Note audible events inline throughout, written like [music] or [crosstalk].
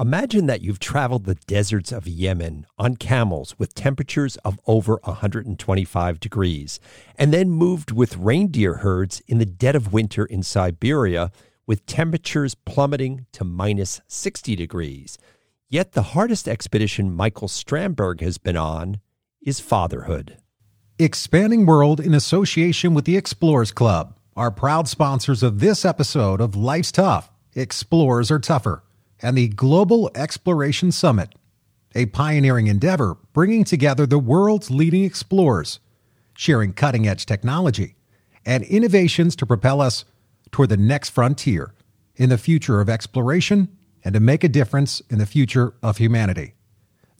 Imagine that you've traveled the deserts of Yemen on camels with temperatures of over 125 degrees, and then moved with reindeer herds in the dead of winter in Siberia with temperatures plummeting to minus 60 degrees. Yet the hardest expedition Michael Strandberg has been on is fatherhood. Expanding World in association with the Explorers Club are proud sponsors of this episode of Life's Tough. Explorers are tougher and the Global Exploration Summit, a pioneering endeavor bringing together the world's leading explorers, sharing cutting edge technology and innovations to propel us toward the next frontier in the future of exploration and to make a difference in the future of humanity.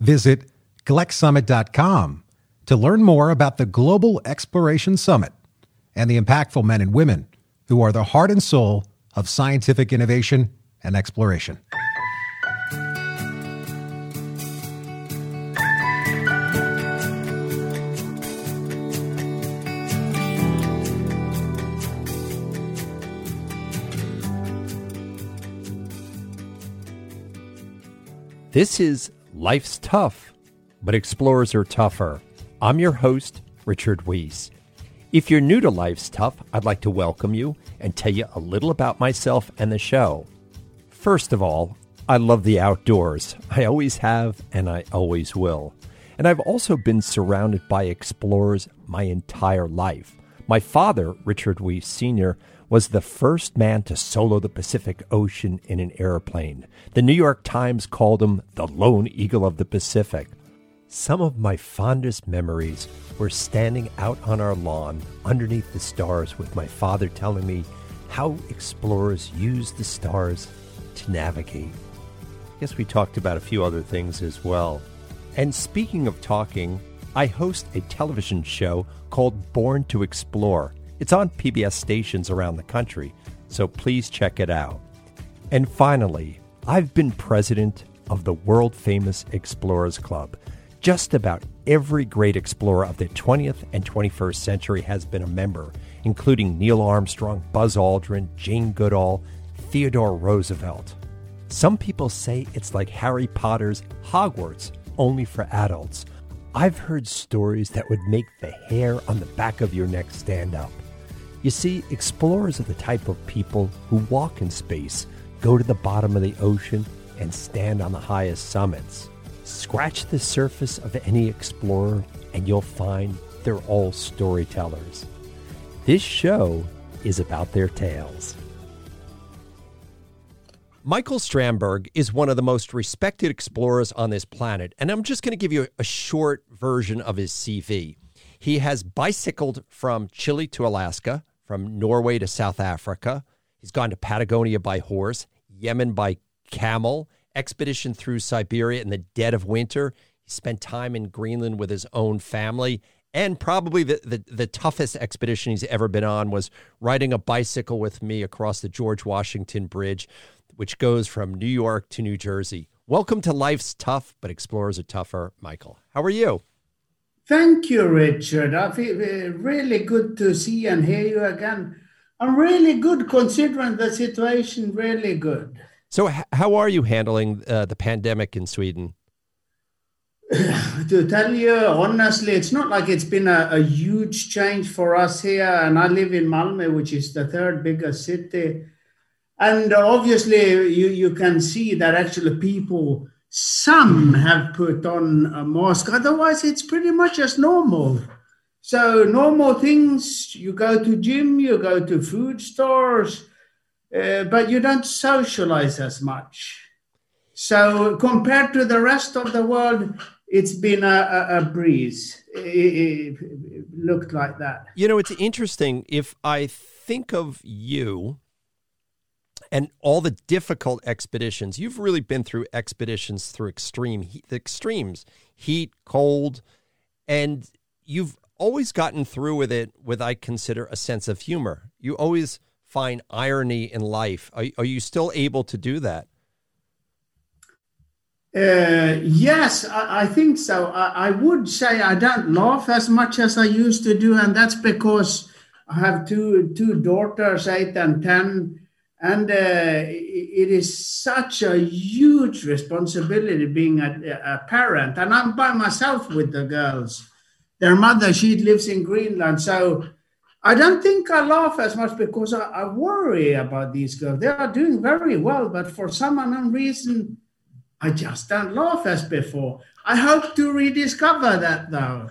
Visit GLEXsummit.com to learn more about the Global Exploration Summit and the impactful men and women who are the heart and soul of scientific innovation and exploration. This is Life's Tough, but Explorers Are Tougher. I'm your host, Richard Wiese. If you're new to Life's Tough, I'd like to welcome you and tell you a little about myself and the show. First of all, I love the outdoors. I always have, and I always will. And I've also been surrounded by explorers my entire life. My father, Richard Wiese Sr., was the first man to solo the Pacific Ocean in an airplane. The New York Times called him the lone eagle of the Pacific. Some of my fondest memories were standing out on our lawn underneath the stars with my father telling me how explorers use the stars to navigate. I guess we talked about a few other things as well. And speaking of talking, I host a television show called Born to Explore. It's on PBS stations around the country, so please check it out. And finally, I've been president of the world famous Explorers Club. Just about every great explorer of the 20th and 21st century has been a member, including Neil Armstrong, Buzz Aldrin, Jane Goodall, Theodore Roosevelt. Some people say it's like Harry Potter's Hogwarts, only for adults. I've heard stories that would make the hair on the back of your neck stand up. You see, explorers are the type of people who walk in space, go to the bottom of the ocean, and stand on the highest summits. Scratch the surface of any explorer, and you'll find they're all storytellers. This show is about their tales. Michael Strandberg is one of the most respected explorers on this planet, and I'm just going to give you a short version of his CV. He has bicycled from Chile to Alaska, from Norway to South Africa. He's gone to Patagonia by horse, Yemen by camel, expedition through Siberia in the dead of winter. He spent time in Greenland with his own family. And probably the, the, the toughest expedition he's ever been on was riding a bicycle with me across the George Washington Bridge, which goes from New York to New Jersey. Welcome to Life's Tough, but Explorers are Tougher, Michael. How are you? Thank you, Richard. I feel really good to see and hear you again. I'm really good considering the situation, really good. So, how are you handling uh, the pandemic in Sweden? [sighs] to tell you honestly, it's not like it's been a, a, huge change for us here. And I live in Malmö, which is the third biggest city. And obviously, you, you can see that actually people some have put on a mask. Otherwise, it's pretty much as normal. So normal things, you go to gym, you go to food stores, uh, but you don't socialize as much. So compared to the rest of the world, it's been a, a, a breeze. It, it, it looked like that. You know, it's interesting. If I think of you and all the difficult expeditions. You've really been through expeditions through extreme heat, extremes, heat, cold, and you've always gotten through with it with I consider a sense of humor. You always find irony in life. Are, are you still able to do that? Uh, yes, I, I, think so. I, I, would say I don't laugh as much as I used to do, and that's because I have two two daughters, eight and ten, And uh, it is such a huge responsibility being a, a, parent. And I'm by myself with the girls. Their mother, she lives in Greenland. So I don't think I laugh as much because I, I worry about these girls. They are doing very well, but for some unknown reason, I just don't laugh as before. I hope to rediscover that though.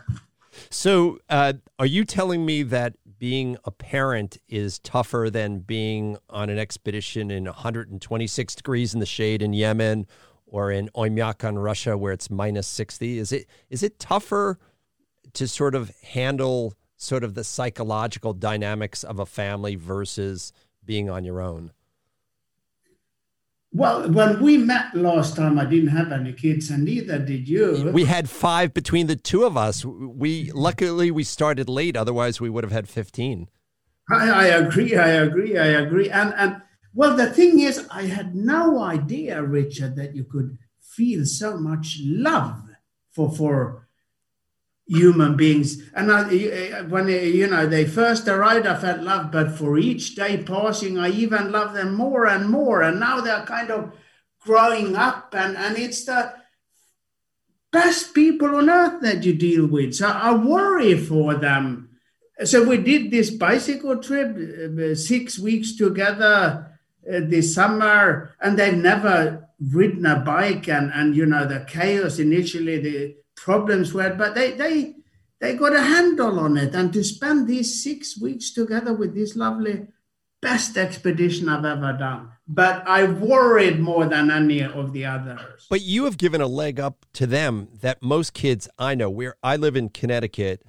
So, uh, are you telling me that being a parent is tougher than being on an expedition in 126 degrees in the shade in Yemen or in Oymyakon, Russia, where it's minus 60? Is it is it tougher to sort of handle sort of the psychological dynamics of a family versus being on your own? Well, when we met last time, I didn't have any kids, and neither did you. We had five between the two of us. We luckily we started late; otherwise, we would have had fifteen. I, I agree. I agree. I agree. And and well, the thing is, I had no idea, Richard, that you could feel so much love for for human beings. And I, eh, when eh, you know they first arrived, I felt love, but for each day passing, I even love them more and more. And now they're kind of growing up, and and it's the best people on earth that you deal with. So I worry for them. So we did this bicycle trip, uh, six weeks together this summer, and they've never ridden a bike, and and you know the chaos initially the problems were, but they they they got a handle on it. And to spend these six weeks together with this lovely best expedition I've ever done. But I worried more than any of the others. But you have given a leg up to them that most kids I know, where I live in Connecticut,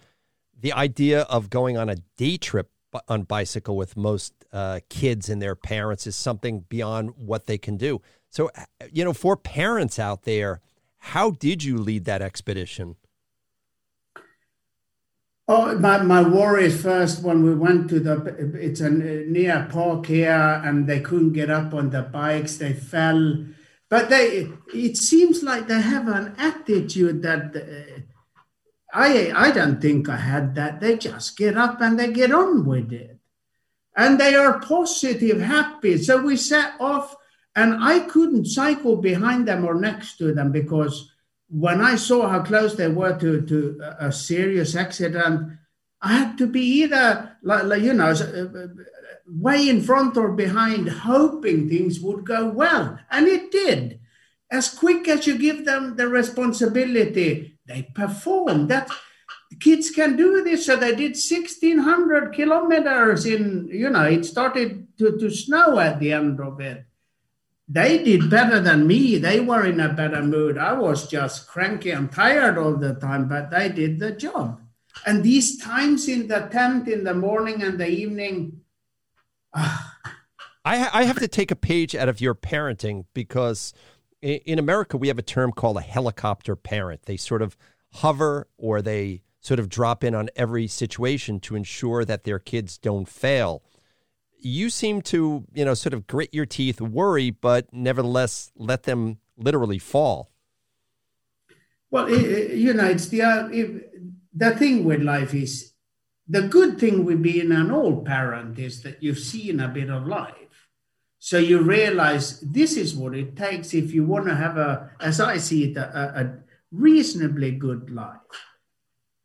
the idea of going on a day trip on bicycle with most uh, kids and their parents is something beyond what they can do. So, you know, for parents out there, how did you lead that expedition? Oh, my, my worries first when we went to the, it's a near park here and they couldn't get up on the bikes, they fell. But they, it seems like they have an attitude that uh, I, I don't think I had that. They just get up and they get on with it. And they are positive, happy. So we set off and I couldn't cycle behind them or next to them because when I saw how close they were to, to a serious accident, I had to be either, like, you know, uh, uh, way in front or behind, hoping things would go well. And it did. As quick as you give them the responsibility, they perform. That kids can do this. So they did 1,600 kilometers in, you know, it started to, to snow at the end of it they did better than me. They were in a better mood. I was just cranky and tired all the time, but they did the job. And these times in the tent in the morning and the evening. Uh, [sighs] I, I have to take a page out of your parenting because in America, we have a term called a helicopter parent. They sort of hover or they sort of drop in on every situation to ensure that their kids don't fail you seem to, you know, sort of grit your teeth, worry, but nevertheless let them literally fall. Well, you know, it's the uh, the thing with life is the good thing with being an old parent is that you've seen a bit of life, so you realize this is what it takes if you want to have a, as I see it, a, a reasonably good life.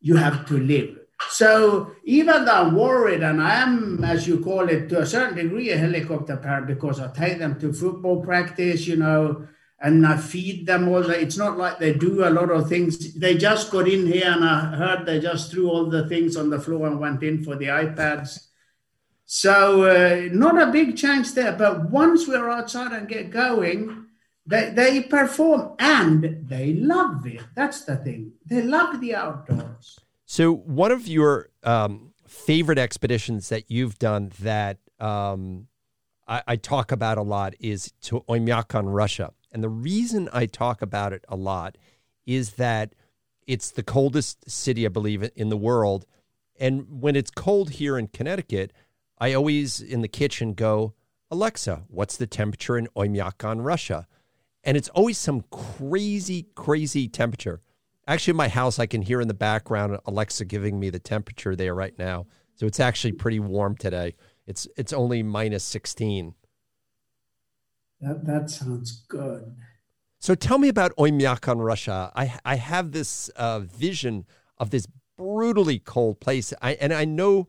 You have to live so even though I'm worried, and I am, as you call it, to a certain degree, a helicopter parent because I take them to football practice, you know, and I feed them all. The, it's not like they do a lot of things. They just got in here, and I heard they just threw all the things on the floor and went in for the iPads. So uh, not a big change there. But once we're outside and get going, they, they perform and they love it. That's the thing. They love the outdoors. So, one of your um, favorite expeditions that you've done that um, I, I, talk about a lot is to Oymyakon, Russia. And the reason I talk about it a lot is that it's the coldest city, I believe, in the world. And when it's cold here in Connecticut, I always in the kitchen go, Alexa, what's the temperature in Oymyakon, Russia? And it's always some crazy, crazy temperature. Actually, in my house, I can hear in the background Alexa giving me the temperature there right now. So it's actually pretty warm today. It's it's only minus 16. That, that sounds good. So tell me about Oymyakon, Russia. I, I have this uh, vision of this brutally cold place. I, and I know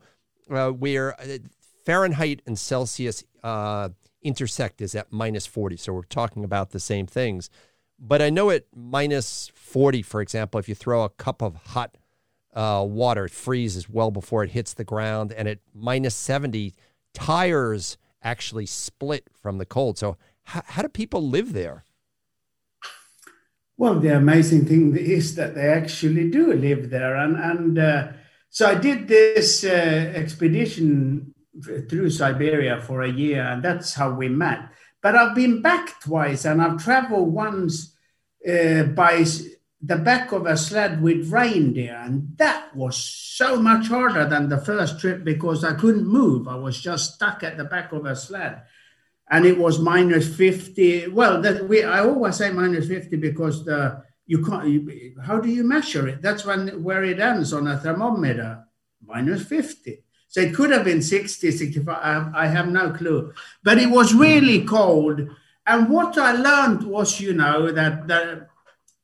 uh, where uh, Fahrenheit and Celsius uh, intersect is at minus 40. So we're talking about the same things. But I know at minus 40, for example, if you throw a cup of hot uh, water, it freezes well before it hits the ground. And at minus 70, tires actually split from the cold. So, how, how do people live there? Well, the amazing thing is that they actually do live there. And, and uh, so I did this uh, expedition through Siberia for a year, and that's how we met. But I've been back twice, and I've traveled once uh, by the back of a sled with reindeer, and that was so much harder than the first trip because I couldn't move. I was just stuck at the back of a sled, and it was minus fifty. Well, that we I always say minus fifty because the you can't. You, how do you measure it? That's when where it ends on a thermometer, minus fifty. So it could have been 60, 65. I, I have no clue. But it was really hmm. cold. And what I learned was, you know, that the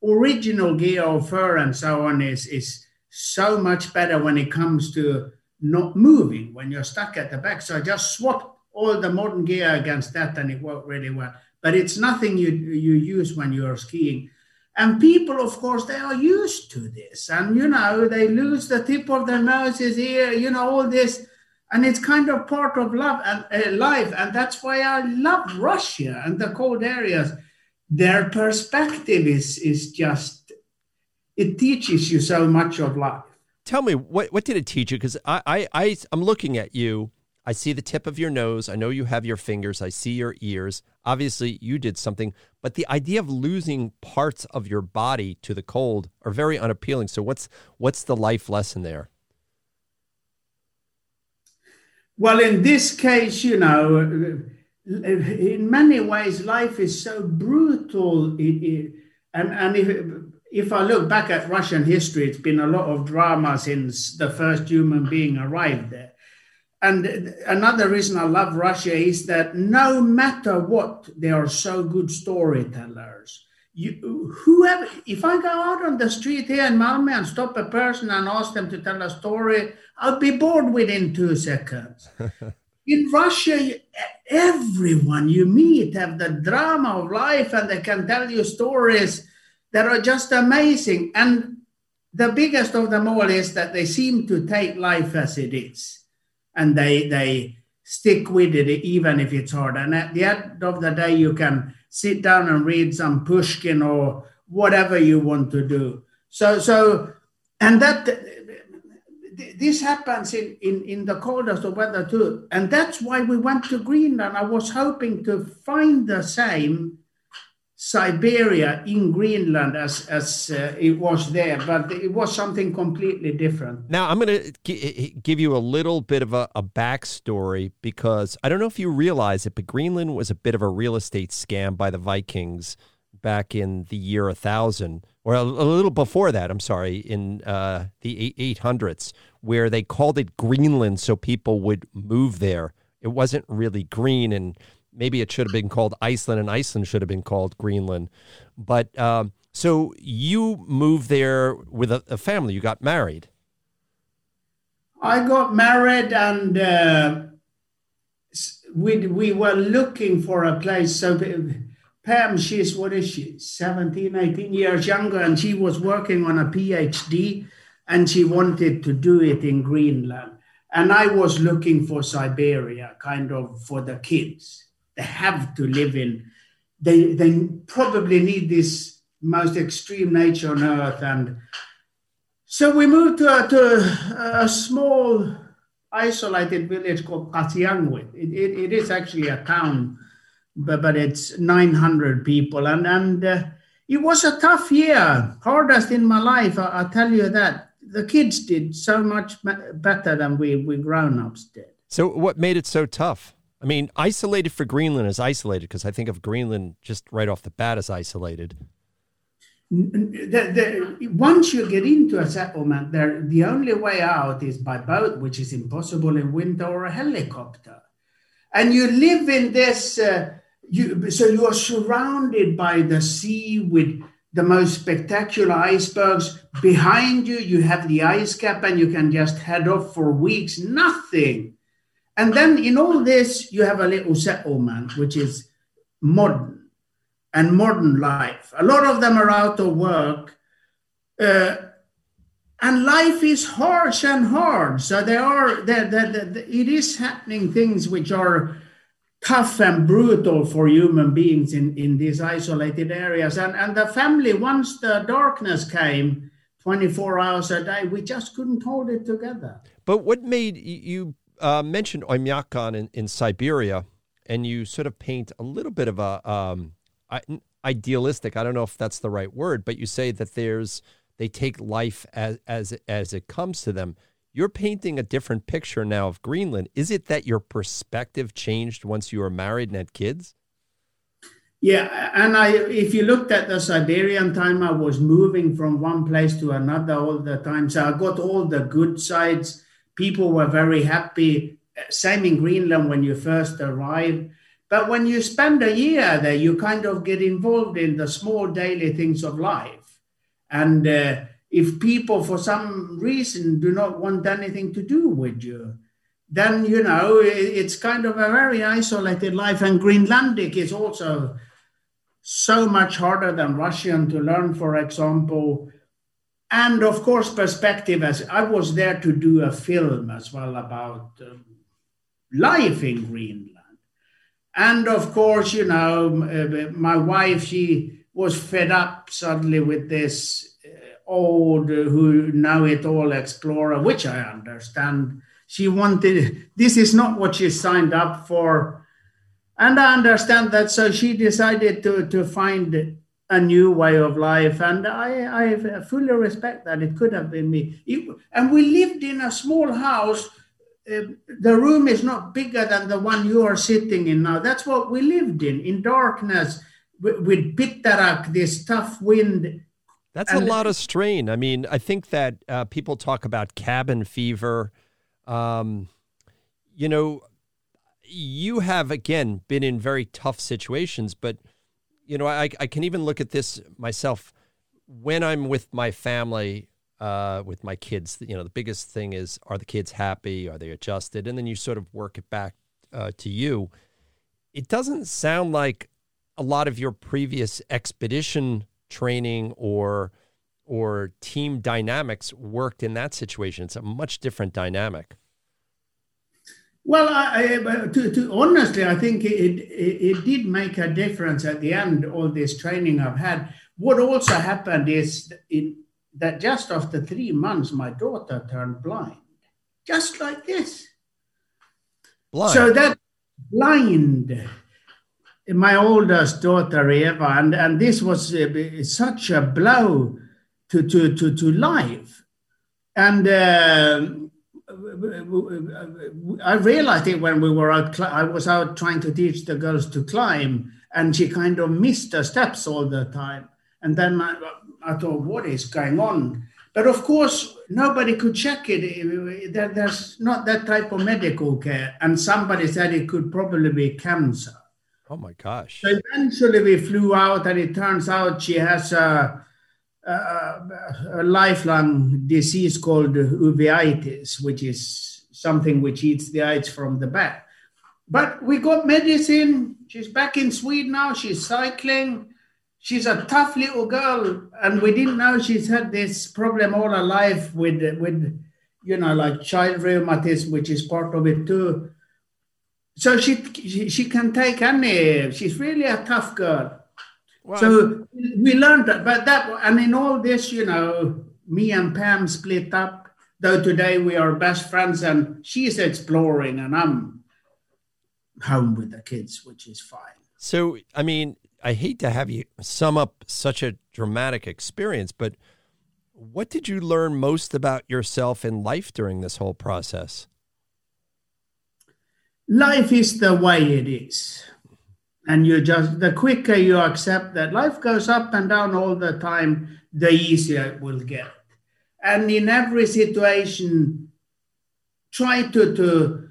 original gear of fur and so on is, is so much better when it comes to not moving when you're stuck at the back. So I just swapped all the modern gear against that and it worked really well. But it's nothing you, you use when you're skiing. And people, of course, they are used to this. And, you know, they lose the tip of their noses here, you know, all this. And it's kind of part of love and uh, life. And that's why I love Russia and the cold areas. Their perspective is, is just, it teaches you so much of life. Tell me, what, what did it teach you? Because I, I, I, I'm looking at you I see the tip of your nose. I know you have your fingers. I see your ears. Obviously, you did something, but the idea of losing parts of your body to the cold are very unappealing. So, what's what's the life lesson there? Well, in this case, you know, in many ways, life is so brutal. and and if if I look back at Russian history, it's been a lot of drama since the first human being arrived there and another reason I love Russia is that no matter what, they are so good storytellers. You, whoever, if I go out on the street here in Malmö and stop a person and ask them to tell a story, I'll be bored within two seconds. [laughs] in Russia, everyone you meet have the drama of life and they can tell you stories that are just amazing. And the biggest of them all is that they seem to take life as it is and they they stick with it even if it's hard. And at the end of the day, you can sit down and read some Pushkin or whatever you want to do. So so and that this happens in, in, in the coldest of weather too. And that's why we went to Greenland. I was hoping to find the same Siberia in Greenland as as uh, it was there, but it was something completely different. Now I'm going to g- give you a little bit of a, a backstory because I don't know if you realize it, but Greenland was a bit of a real estate scam by the Vikings back in the year 1000 or a, a little before that i'm sorry in uh, the 800s where they called it greenland so people would move there it wasn't really green and maybe it should have been called Iceland, and Iceland should have been called Greenland. But um, so you moved there with a, a, family. You got married. I got married, and uh, we we were looking for a place. So Pam, she's what is she? 17, 18 years younger, and she was working on a PhD, and she wanted to do it in Greenland. And I was looking for Siberia, kind of for the kids have to live in. They, they probably need this most extreme nature on earth. And so we moved to a, to a small isolated village called Qasigiannguit. It, it, it is actually a town, but, but it's 900 people. And, and uh, it was a tough year, hardest in my life, I, I tell you that. The kids did so much better than we, we grown ups did. So, what made it so tough? I mean, isolated for Greenland is isolated because I think of Greenland just right off the bat as isolated. The, the, once you get into a settlement, there the only way out is by boat, which is impossible in winter, or a helicopter. And you live in this, uh, you so you are surrounded by the sea with the most spectacular icebergs behind you you have the ice cap and you can just head off for weeks nothing and then in all this you have a little settlement which is modern and modern life a lot of them are out of work uh, and life is harsh and hard so there are there, there, it is happening things which are tough and brutal for human beings in, in these isolated areas. And, and the family, once the darkness came 24 hours a day, we just couldn't hold it together. But what made you uh, mentioned Oymyakon in, in Siberia, and you sort of paint a little bit of a um, idealistic, I don't know if that's the right word, but you say that there's, they take life as, as, as it comes to them you're painting a different picture now of Greenland. Is it that your perspective changed once you were married and had kids? Yeah, and I if you looked at the Siberian time, I was moving from one place to another all the time. So I got all the good sides. People were very happy. Same in Greenland when you first arrive. But when you spend a year there, you kind of get involved in the small daily things of life. And uh, if people for some reason do not want anything to do with you then you know it's kind of a very isolated life and greenlandic is also so much harder than russian to learn for example and of course perspective as i was there to do a film as well about um, life in greenland and of course you know uh, my wife she was fed up suddenly with this uh, old uh, who know it all explorer, which I understand. She wanted this is not what she signed up for. And I understand that. So she decided to, to find a new way of life. And I, I fully respect that. It could have been me. It, and we lived in a small house. Uh, the room is not bigger than the one you are sitting in now. That's what we lived in, in darkness, with, with piteraq, this tough wind that's and a lot of strain. I mean, I think that uh, people talk about cabin fever. Um, you know, you have again been in very tough situations, but you know, I, I can even look at this myself when I'm with my family, uh, with my kids. You know, the biggest thing is are the kids happy? Are they adjusted? And then you sort of work it back uh, to you. It doesn't sound like a lot of your previous expedition training or or team dynamics worked in that situation. It's a much different dynamic. Well, I, I, to, to, honestly, I think it, it, it did make a difference at the end. All this training I've had. What also happened is in, that just after three months, my daughter turned blind, just like this. Blind. So that blind my oldest daughter Eva, and, and this was uh, such a blow to, to, to, to life. And uh, I realized it when we were out, I was out trying to teach the girls to climb, and she kind of missed her steps all the time. And then I, I thought, what is going on? But of course, nobody could check it. There's not that type of medical care. And somebody said it could probably be cancer. Oh my gosh. So eventually we flew out, and it turns out she has a, a, a lifelong disease called uveitis, which is something which eats the eyes from the back. But we got medicine. She's back in Sweden now. She's cycling. She's a tough little girl, and we didn't know she's had this problem all her life with with you know like child rheumatism, which is part of it too so she, she, she can take any. She's really a tough girl. Well, so we learned that, but that and in all this, you know, me and Pam split up. Though today we are best friends, and she's exploring, and I'm home with the kids, which is fine. So, I mean, I hate to have you sum up such a dramatic experience, but what did you learn most about yourself in life during this whole process? life is the way it is. And you just, the quicker you accept that life goes up and down all the time, the easier it will get. And in every situation, try to, to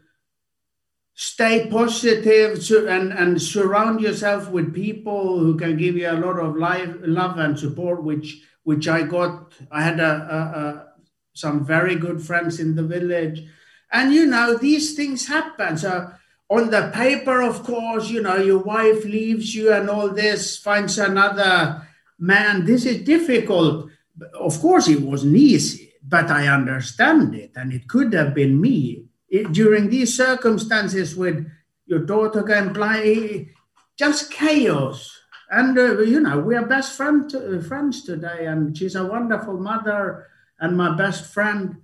stay positive and, and surround yourself with people who can give you a lot of life, love and support, which which I got. I had a, a, a, some very good friends in the village. And you know, these things happen. So on the paper, of course, you know, your wife leaves you and all this, finds another man. This is difficult. Of course, it wasn't easy, but I understand it. And it could have been me. It, during these circumstances with your daughter going blind, just chaos. And, uh, you know, we are best friend, uh, friends today, and she's a wonderful mother and my best friend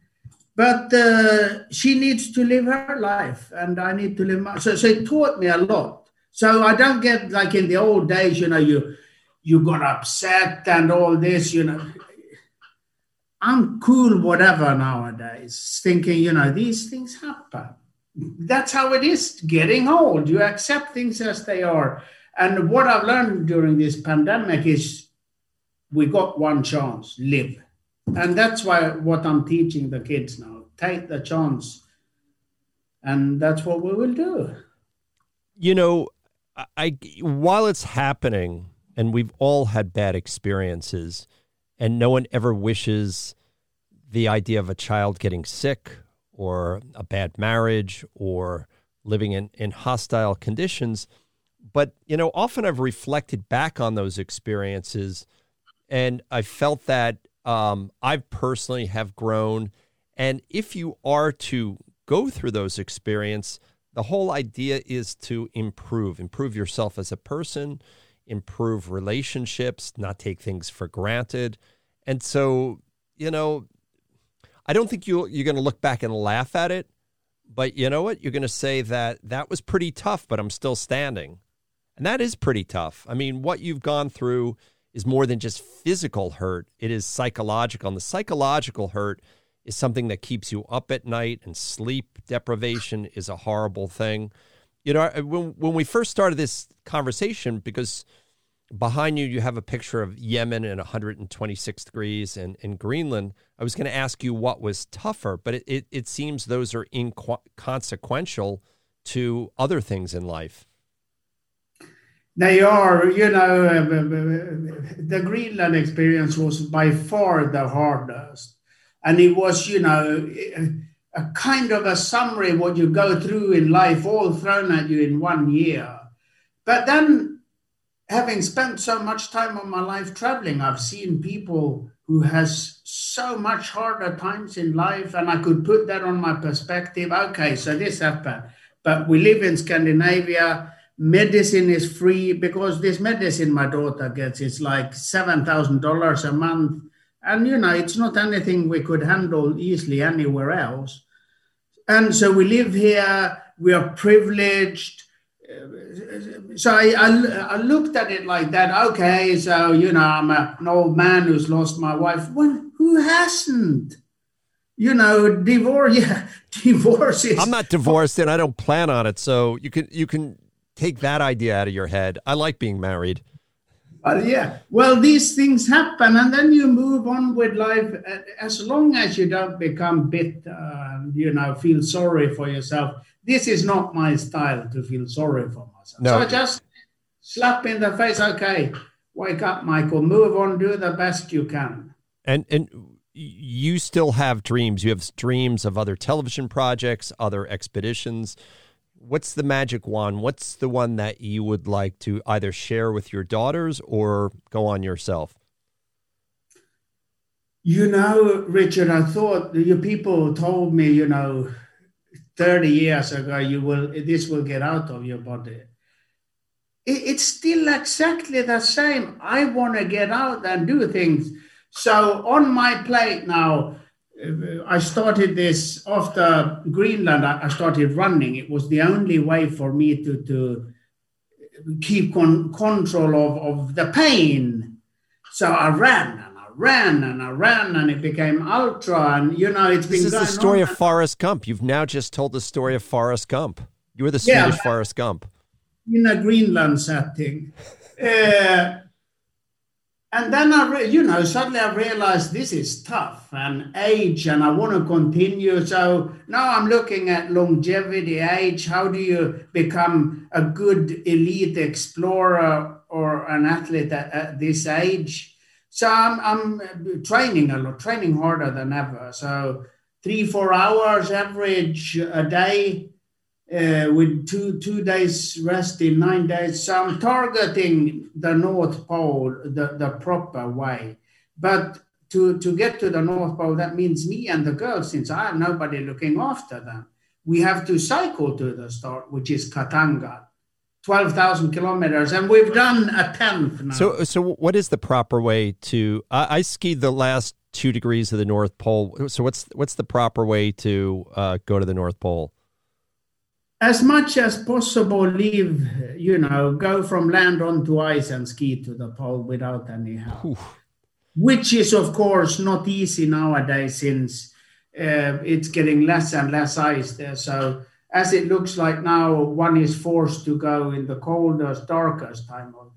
but uh, she needs to live her life and i need to live my so, so it taught me a lot. So i don't get like in the old days you know you you got upset and all this you know. I'm cool whatever nowadays thinking you know these things happen. That's how it is getting old. You accept things as they are. And what i've learned during this pandemic is we got one chance live and that's why what I'm teaching the kids now. Take the chance, and that's what we will do. You know, I while it's happening, and we've all had bad experiences, and no one ever wishes the idea of a child getting sick or a bad marriage or living in, in hostile conditions. But, you know, often I've reflected back on those experiences and I felt that um, I personally have grown. And if you are to go through those experiences, the whole idea is to improve, improve yourself as a person, improve relationships, not take things for granted. And so, you know, I don't think you you're going to look back and laugh at it, but you know what? You're going to say that that was pretty tough, but I'm still standing. And that is pretty tough. I mean, what you've gone through is more than just physical hurt, it is psychological. And the psychological hurt is something that keeps you up at night, and sleep deprivation is a horrible thing. You know, when, when we first started this conversation, because behind you, you have a picture of Yemen in 126 degrees and in Greenland. I was going to ask you what was tougher, but it, it, it seems those are inconsequential to other things in life. They are, you know, uh, the Greenland experience was by far the hardest. And it was, you know, a kind of a summary of what you go through in life, all thrown at you in one year. But then, having spent so much time of my life traveling, I've seen people who has so much harder times in life, and I could put that on my perspective. Okay, so this happened, but we live in Scandinavia medicine is free because this medicine my daughter gets is like $7,000 a month. And, you know, it's not anything we could handle easily anywhere else. And so we live here, we are privileged. So I, I, I looked at it like that. Okay, so, you know, I'm a, an old man who's lost my wife. Well, who hasn't? you know, divorce. [laughs] Yeah, divorce is. I'm not divorced, and I don't plan on it. So you can you can take that idea out of your head. I like being married. Uh, yeah. Well, these things happen, and then you move on with life. Uh, as long as you don't become bitter, uh, you know, feel sorry for yourself. This is not my style to feel sorry for myself. No. So just slap in the face. Okay, wake up, Michael. Move on. Do the best you can. And and you still have dreams. You have dreams of other television projects, other expeditions what's the magic wand? What's the one that you would like to either share with your daughters or go on yourself? You know, Richard, I thought your people told me, you know, 30 years ago, you will this will get out of your body. It's still exactly the same. I want to get out and do things. So on my plate now, I started this after Greenland. I started running. It was the only way for me to to keep con- control of, of the pain. So I ran and I ran and I ran, and it became ultra. And you know, it's been. This is the story of Forrest Gump. You've now just told the story of Forrest Gump. You were the Swedish yeah, Forrest Gump in a Greenland setting. [laughs] Uh, and then I, re- you know, suddenly I realized this is tough and age, and I want to continue. So now I'm looking at longevity, age. How do you become a good elite explorer or an athlete at, at this age? So I'm, I'm training a lot, training harder than ever. So three, four hours average a day uh, with two two days rest in nine days. So I'm targeting the North Pole the, the proper way. But to, to get to the North Pole, that means me and the girls, since I have nobody looking after them, we have to cycle to the start, which is Khatanga. 12,000 kilometers, and we've done a tenth now. So, so what is the proper way to? I, I skied the last two degrees of the North Pole. So, what's what's the proper way to uh, go to the North Pole? As much as possible leave you know go from land onto ice and ski to the pole without any help Oof. which is of course not easy nowadays since uh, it's getting less and less ice there so as it looks like now one is forced to go in the coldest darkest time of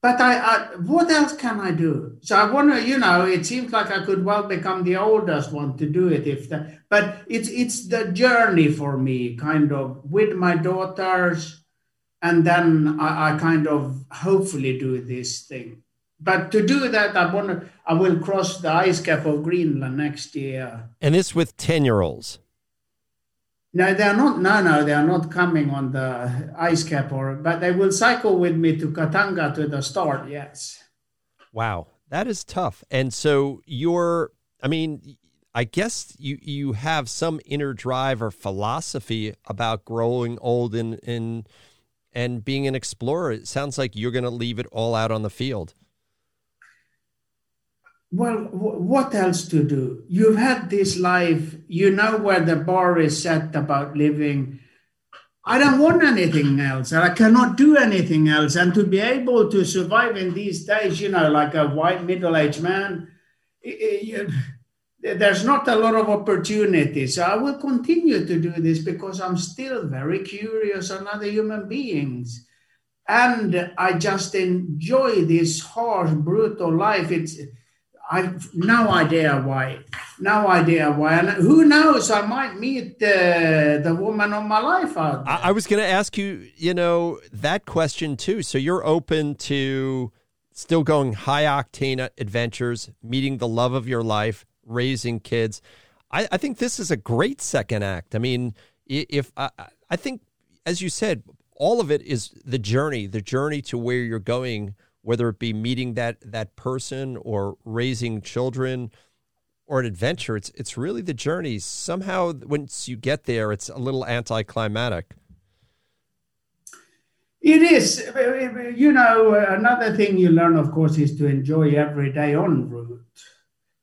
but I, I, what else can I do? So I want to, you know, it seems like I could well become the oldest one to do it if that, but it's it's the journey for me, kind of with my daughters, and then I, I kind of hopefully do this thing. But to do that, I want I will cross the ice cap of Greenland next year. And this with ten year olds. No, they are not. No, no, they are not coming on the ice cap, or but they will cycle with me to Khatanga to the start. Yes. Wow, that is tough. And so you're. I mean, I guess you you have some inner drive or philosophy about growing old and and and being an explorer. It sounds like you're going to leave it all out on the field well, what else to do? You've had this life, you know where the bar is set about living. I don't want anything else, and I cannot do anything else. And to be able to survive in these days, you know, like a white middle aged man, it, it, there's not a lot of opportunities. So I will continue to do this because I'm still very curious on other human beings. And I just enjoy this harsh, brutal life. It's I've no idea why. No idea why. And who knows? I might meet the the woman of my life out there. I, I was going to ask you, you know, that question too. So you're open to still going high octane adventures, meeting the love of your life, raising kids. I, I think this is a great second act. I mean, if I, I think, as you said, all of it is the journey, the journey to where you're going whether it be meeting that that person or raising children or an adventure. It's it's really the journey. Somehow, once you get there, it's a little anticlimactic. It is. You know, another thing you learn, of course, is to enjoy every day en route,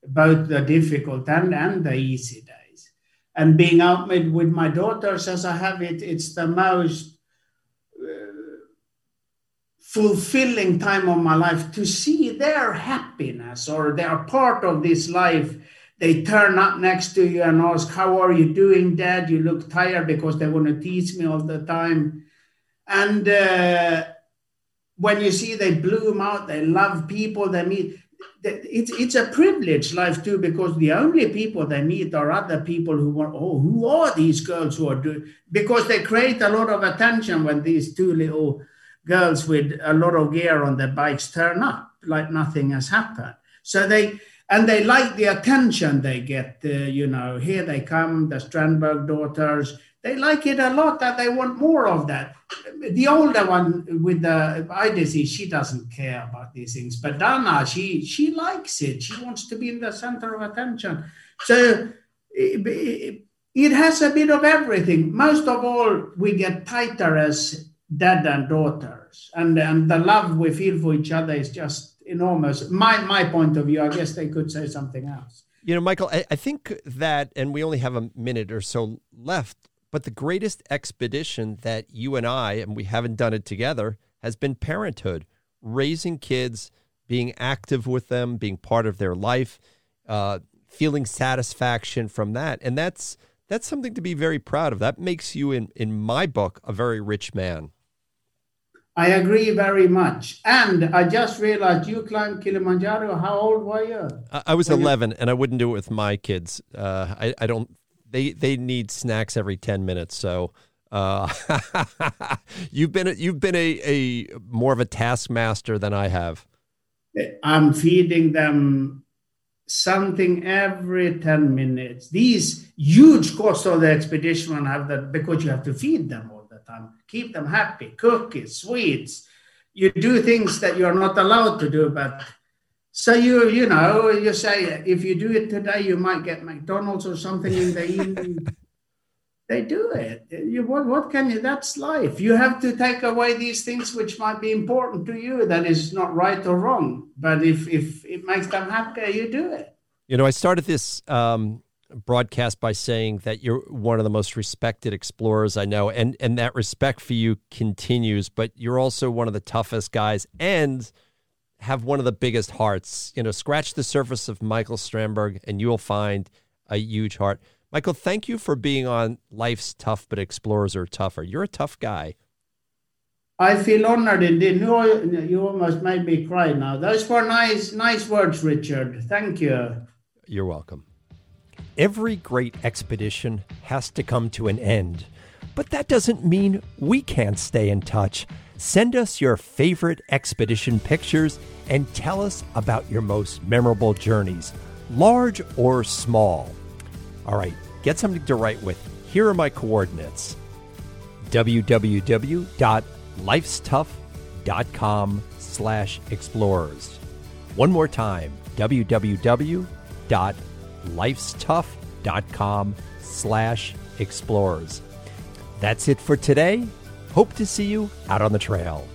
both the difficult and, and the easy days. And being out with, with my daughters as I have it, it's the most fulfilling time of my life to see their happiness or they are part of this life. They turn up next to you and ask how are you doing dad? You look tired because they want to tease me all the time. And uh, when you see they bloom out they love people they meet it's it's a privileged life too because the only people they meet are other people who are oh who are these girls who are doing because they create a lot of attention when these two little girls with a lot of gear on their bikes turn up like nothing has happened. So they and they like the attention they get. Uh, you know, here they come, the Strandberg daughters. They like it a lot, and they want more of that. The older one with the eye disease, she doesn't care about these things. But Dana, she she likes it. She wants to be in the center of attention. So it, it has a bit of everything. Most of all, we get tighter as dad and daughters. And and the love we feel for each other is just enormous. My my point of view i guess they could say something else. You know michael I, I think that and we only have a minute or so left but the greatest expedition that you and i and we haven't done it together has been parenthood raising kids being active with them being part of their life uh, feeling satisfaction from that. And that's that's something to be very proud of. That makes you in in my book a very rich man I agree very much. And I just realized you climbed Kilimanjaro. How old were you? I, I was 11, and I wouldn't do it with my kids. Uh, I, I don't. They they need snacks every 10 minutes. So uh, [laughs] you've been you've been a, a more of a taskmaster than I have. I'm feeding them something every 10 minutes. These huge costs of the expedition have that because you have to feed them time, keep them happy, cookies, sweets. You do things that you're not allowed to do, but so you you know you say if you do it today, you might get McDonald's or something in the [laughs] evening. They do it. You, what, what can you? That's life. You have to take away these things which might be important to you. That is not right or wrong. But if if it makes them happier, you do it. You know, I started this um, broadcast by saying that you're one of the most respected explorers I know, and and that respect for you continues. But you're also one of the toughest guys, and have one of the biggest hearts. You know, scratch the surface of Mikael Strandberg, and you will find a huge heart. Mikael, thank you for being on Life's Tough, but Explorers Are Tougher. You're a tough guy. I feel honored indeed. You, you almost made me cry now. Those were nice, nice words, Richard. Thank you. You're welcome. Every great expedition has to come to an end, but that doesn't mean we can't stay in touch. Send us your favorite expedition pictures and tell us about your most memorable journeys, large or small. All right, get something to write with. Here are my coordinates www.lifestough.com slash explorers. One more time, www.lifestough.com slash explorers. That's it for today. Hope to see you out on the trail.